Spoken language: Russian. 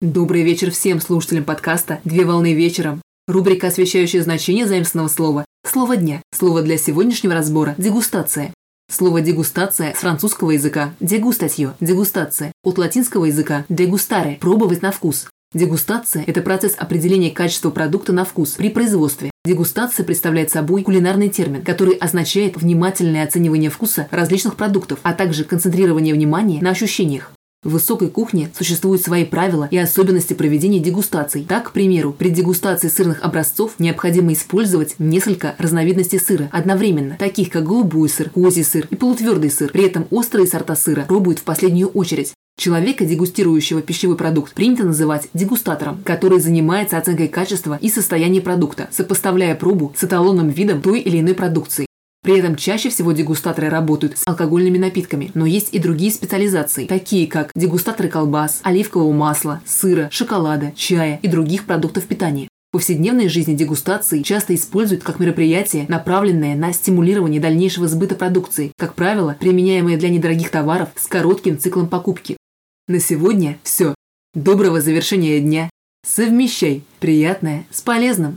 Добрый вечер всем слушателям подкаста «Две волны вечером». Рубрика, освещающая значение заимственного слова. Слово дня. Слово для сегодняшнего разбора – дегустация. Слово «дегустация» с французского языка «дегустатьё» – дегустация, от латинского языка «дегустаре» – пробовать на вкус. Дегустация – это процесс определения качества продукта на вкус при производстве. Дегустация представляет собой кулинарный термин, который означает внимательное оценивание вкуса различных продуктов, а также концентрирование внимания на ощущениях. В высокой кухне существуют свои правила и особенности проведения дегустаций. Так, к примеру, при дегустации сырных образцов необходимо использовать несколько разновидностей сыра одновременно, таких как голубой сыр, козий сыр и полутвердый сыр. При этом острые сорта сыра пробуют в последнюю очередь. Человека, дегустирующего пищевой продукт, принято называть дегустатором, который занимается оценкой качества и состояния продукта, сопоставляя пробу с эталонным видом той или иной продукции. При этом чаще всего дегустаторы работают с алкогольными напитками, но есть и другие специализации, такие как дегустаторы колбас, оливкового масла, сыра, шоколада, чая и других продуктов питания. В повседневной жизни дегустации часто используют как мероприятие, направленное на стимулирование дальнейшего сбыта продукции, как правило, применяемое для недорогих товаров с коротким циклом покупки. На сегодня все. Доброго завершения дня. Совмещай приятное с полезным.